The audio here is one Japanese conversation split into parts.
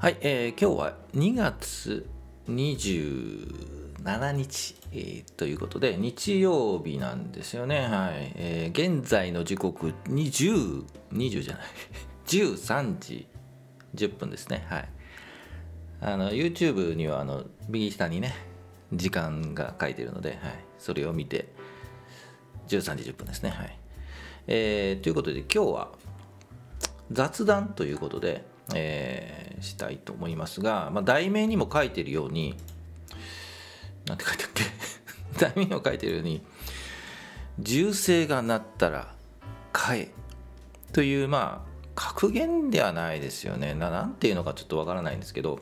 はい、えー今日は2月27日、えーということで日曜日なんですよね。はい、えー現在の時刻20、20じゃない、13時10分ですね。はい。あの YouTube にはあの右下にね時間が書いてるので、はい、それを見て13時10分ですね。はい。えーということで今日は雑談ということで、えーしたいと思いますが、まあ、題名にも書いてるようになんて書いてあっけ 題名にも書いてるように銃声が鳴ったら買えというまあ格言ではないですよね。なんていうのかちょっとわからないんですけど、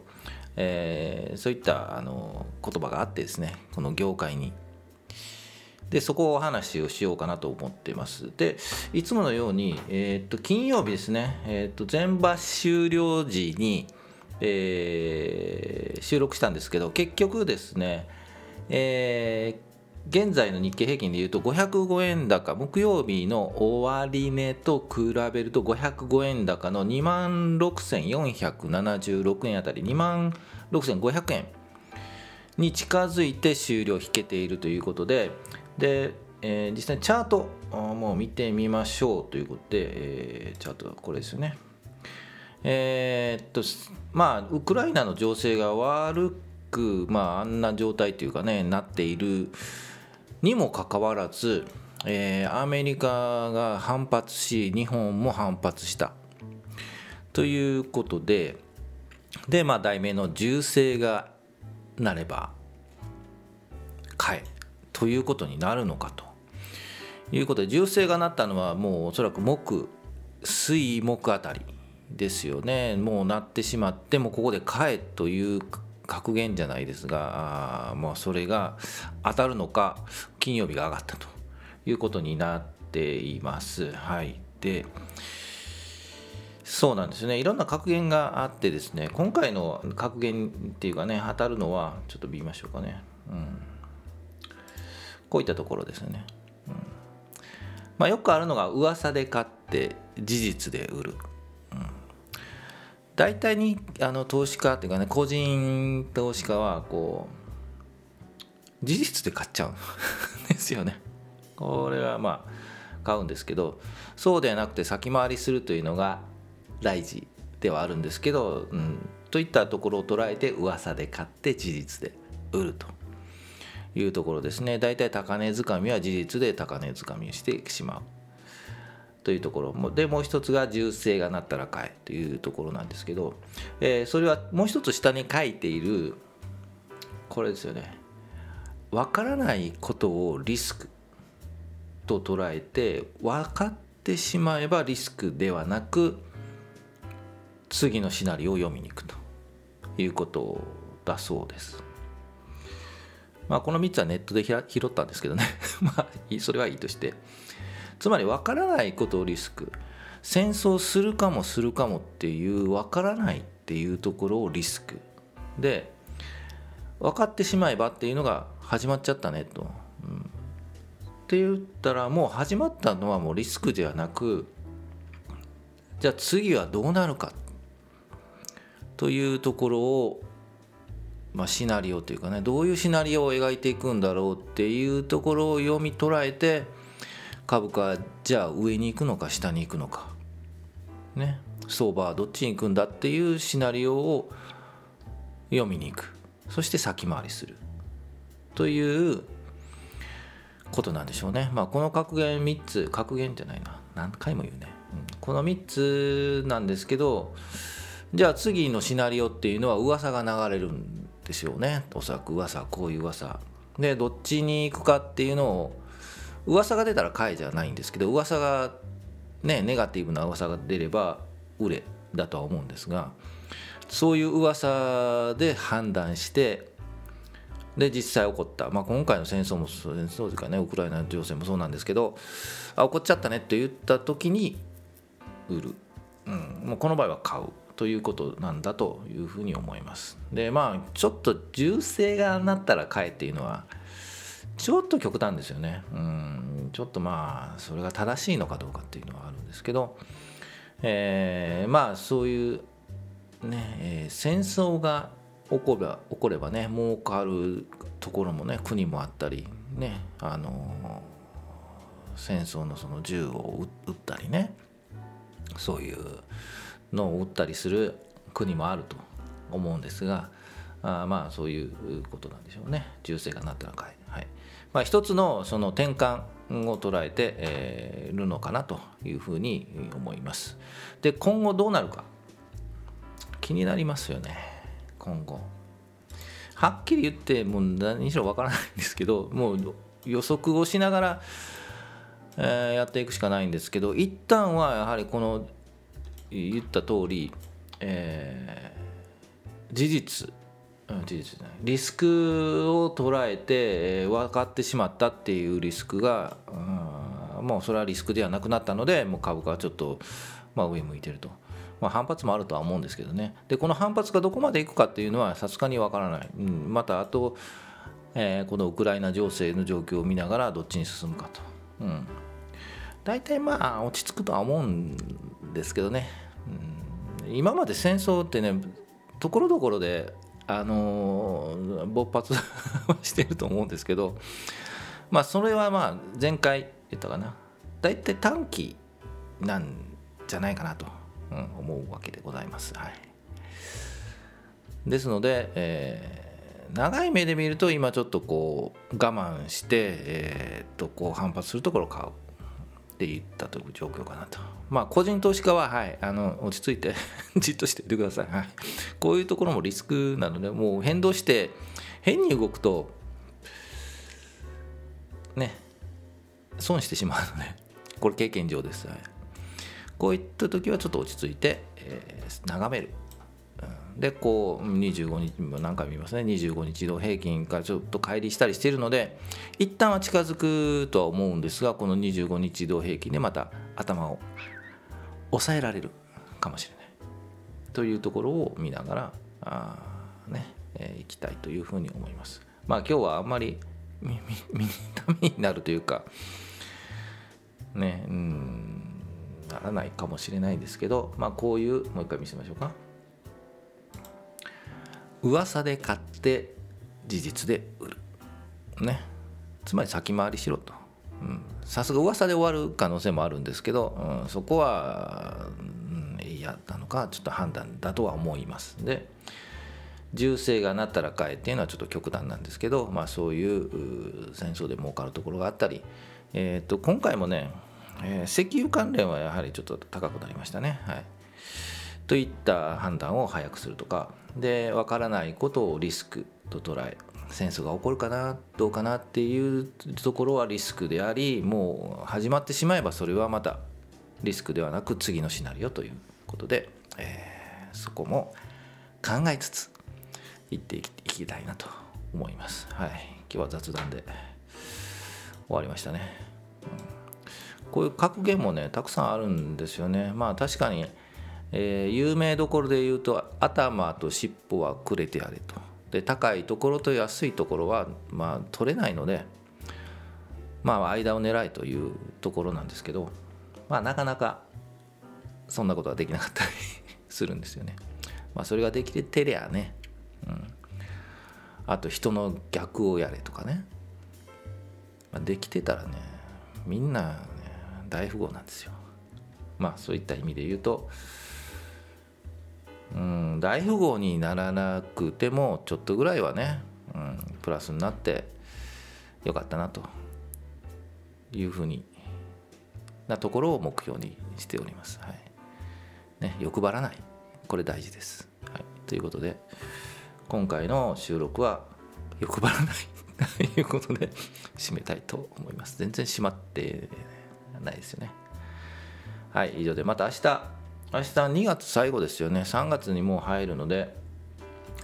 えーそういったあの言葉があってですねこの業界にでそこをお話をしようかなと思っています。でいつものように、えーと金曜日ですね、えーと全場終了時に、えー収録したんですけど結局ですね、え現在の日経平均でいうと505円高木曜日の終値と比べると505円高の2万6476円あたり2万6500円に近づいて終了引けているということでで、えー実際チャートも見てみましょうということで、えーチャートはこれですよね。えーっとまあウクライナの情勢が悪く、まあ、あんな状態というかねなっているにもかかわらず、えーアメリカが反発し日本も反発した。ということでで、まあ、題名の「銃声がなれば」ということになるのかと。いうことで銃声が鳴ったのはもうおそらく木水木あたりですよね。もう鳴ってしまってもここで買えという格言じゃないですがあまあそれが当たるのか金曜日が上がったということになっています。はい、でそうなんですね。いろんな格言があってですね今回の格言っていうかね当たるのはちょっと見ましょうかね、うん、こういったところですよね、うん。まあ、よくあるのが噂で買って事実で売る、うん、大体にあの投資家っていうかね個人投資家はこう事実で買っちゃうん ですよね。これはまあ買うんですけどそうではなくて先回りするというのが大事ではあるんですけど、うん、といったところを捉えて噂で買って事実で売ると。いうところですね。大体高値掴みは事実で高値掴みをしてしまう。というところ。もでもう一つが銃声が鳴ったら買えというところなんですけど、えーそれはもう一つ下に書いているこれですよね。分からないことをリスクと捉えて分かってしまえばリスクではなく次のシナリオを読みに行くということだそうです。まあこの3つはネットでひら拾ったんですけどね。まあそれはいいとして。つまり分からないことをリスク。戦争するかもするかもっていう分からないっていうところをリスク。で分かってしまえばっていうのが始まっちゃったねと。うん。って言ったらもう始まったのはもうリスクではなくじゃあ次はどうなるか。というところを、まあ、シナリオというかねどういうシナリオを描いていくんだろうっていうところを読み捉えて株価じゃあ上に行くのか下に行くのかね相場はどっちに行くんだっていうシナリオを読みに行く。そして先回りする。ということなんでしょうね。まあ、この格言3つ格言じゃないな。何回も言うね、うん。この3つなんですけどじゃあ次のシナリオっていうのは噂が流れるんですよね。おそらく噂こういう噂。でどっちに行くかっていうのを噂が出たら買えじゃないんですけど噂がねネガティブな噂が出れば売れだとは思うんですがそういう噂で判断してで実際起こった、まあ、今回の戦争もそう戦争というかねウクライナ情勢もそうなんですけどあ起こっちゃったねって言った時に売る、うん、もうこの場合は買う。ということなんだというふうに思います。でまあちょっと銃声がなったら買えっていうのはちょっと極端ですよね。うんちょっとまあそれが正しいのかどうかっていうのはあるんですけど、えーまあそういうねえー、戦争が起これば起こればね儲かるところもね国もあったりねあのー、戦争のその銃を撃ったりねそういうのを撃ったりする国もあると思うんですがあまあそういうことなんでしょうね。銃声が鳴ったらか。い、はい。まあ、一つのその転換を捉えて、えー、るのかなというふうに思います。で今後どうなるか。気になりますよね。今後。はっきり言ってもう何にしろわからないんですけどもう予測をしながら、えー、やっていくしかないんですけど一旦はやはりこの言った通り、えー、事実事実ねリスクを捉えて、分かってしまったっていうリスクが、うん、もうそれはリスクではなくなったのでもう株価はちょっと、まあ、上向いてると。まあ、反発もあるとは思うんですけどね。でこの反発がどこまでいくかっていうのはさすがにわからない、うん、またあと、えー、このウクライナ情勢の状況を見ながらどっちに進むかと、うん、大体まあ落ち着くとは思うんですけどね、今まで戦争ってねところどころであのー、勃発 してると思うんですけどまあそれはまあ前回言ったかな。大体短期なんじゃないかなとうん、思うわけでございます。はい、ですので、えー、長い目で見ると今ちょっとこう我慢して、えー、っとこう反発するところを買う。っていったという状況かなと。まあ個人投資家は、はい、あの落ち着いて じっとしていてください、はい。こういうところもリスクなのでもう変動して変に動くとね損してしまうのでこれ経験上です。はいこういった時はちょっと落ち着いて、えー、眺める。でこう25日も何回も見ますね。25日移動平均からちょっと乖離したりしているので一旦は近づくとは思うんですがこの25日移動平均でまた頭を抑えられるかもしれない。というところを見ながらあね、えー、いきたいというふうに思います。まあ今日はあんまり見た目になるというかねうんならないかもしれないですけど、まあ、こういうもう一回見せましょうか。噂で買って事実で売る。ね。つまり先回りしろと。さすが噂で終わる可能性もあるんですけど、うん、そこは嫌、うん、なのかちょっと判断だとは思います。で銃声が鳴ったら買えっていうのはちょっと極端なんですけど、まあ、そういう戦争で儲かるところがあったり、えー、と今回もねえー、石油関連はやはりちょっと高くなりましたね。はい、といった判断を早くするとか。で分からないことをリスクと捉え戦争が起こるかなどうかなっていうところはリスクでありもう始まってしまえばそれはまたリスクではなく次のシナリオということで、えー、そこも考えつついっていきたいなと思います。はい、今日は雑談で終わりましたね。こういう格言もねたくさんあるんですよねまあ確かに、えー、有名どころで言うと頭と尻尾はくれてやれと。で高いところと安いところはまあ取れないのでまあ間を狙いというところなんですけどまあなかなかそんなことはできなかったりするんですよね。まあそれができてりゃね。うん。あと人の逆をやれとかね、まあ、できてたらねみんな大富豪なんですよ。まあそういった意味で言うとうん大富豪にならなくてもちょっとぐらいはね、うん、プラスになってよかったなというふうになところを目標にしております。はいね、欲張らないこれ大事です。はい、ということで今回の収録は欲張らないということで締めたいと思います。全然閉まってないですよね。はい、以上でまた明日、明日2月最後ですよね。3月にもう入るので、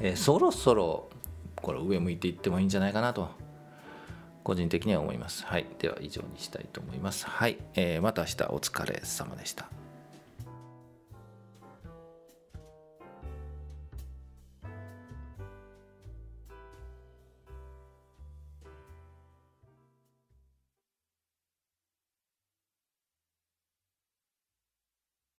えー、そろそろこれ上向いていってもいいんじゃないかなと、個人的には思います。はい、では以上にしたいと思います。はい、えー、また明日お疲れ様でした。